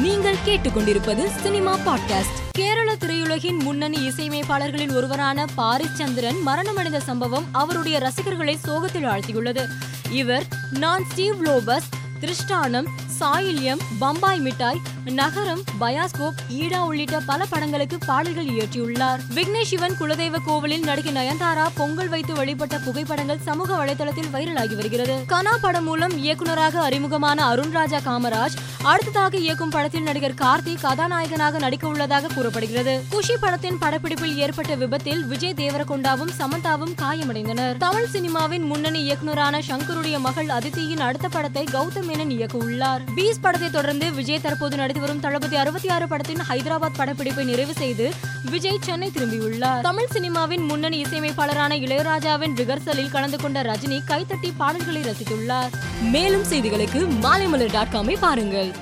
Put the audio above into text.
நீங்கள் கேட்டுக்கொண்டிருப்பது cinema podcast. Kerala திரையுலகின் முன்னணி இசையமைப்பாளர்களில் ஒருவரான பாரிச்சந்திரன் மரணமடைந்த சம்பவம் அவருடைய ரசிகர்களை சோகத்தில் ஆழ்த்தியுள்ளது. இவர் நான் ஸ்டீவ் லோபஸ் திருஷ்டானம் சாயில்யம் பம்பாய் மிட்டாய் நகரம் பயாஸ்கோப் ஈடா உள்ளிட்ட பல படங்களுக்கு பாடல்கள் இயற்றியுள்ளார். விக்னேஷ் சிவன் குலதெய்வ கோவிலில் நடிகை நயன்தாரா பொங்கல் வைத்து வழிபட்ட புகைப்படங்கள் சமூக வலைதளத்தில் வைரலாகி வருகிறது. கனா படம் மூலம் இயக்குநராக அறிமுகமான அருண்ராஜா காமராஜ் அடுத்ததாக இயக்கும் படத்தில் நடிகர் கார்த்தி கதாநாயகனாக நடிக்க உள்ளதாக கூறப்படுகிறது. குஷி படத்தின் படப்பிடிப்பில் ஏற்பட்ட விபத்தில் விஜய் தேவரகொண்டாவும் சமந்தாவும் காயமடைந்தனர். தமிழ் சினிமாவின் முன்னணி இயக்குனரான சங்கருடைய மகள் அதித்தியின் அடுத்த படத்தை கௌதம் மேனன் இயக்க உள்ளார் பீஸ் படத்தை தொடர்ந்து விஜய் தற்போது நடித்து வரும் தளபதி அறுபத்தி ஆறு படத்தின் ஹைதராபாத் படப்பிடிப்பை நிறைவு செய்து விஜய் சென்னை திரும்பியுள்ளார். தமிழ் சினிமாவின் முன்னணி இசையமைப்பாளரான இளையராஜாவின் ரிகர்சலில் கலந்து கொண்ட ரஜினி கைத்தட்டி பாடல்களை ரசித்துள்ளார். மேலும் செய்திகளுக்கு மாலைமலர் டாட் காமை பாருங்கள்.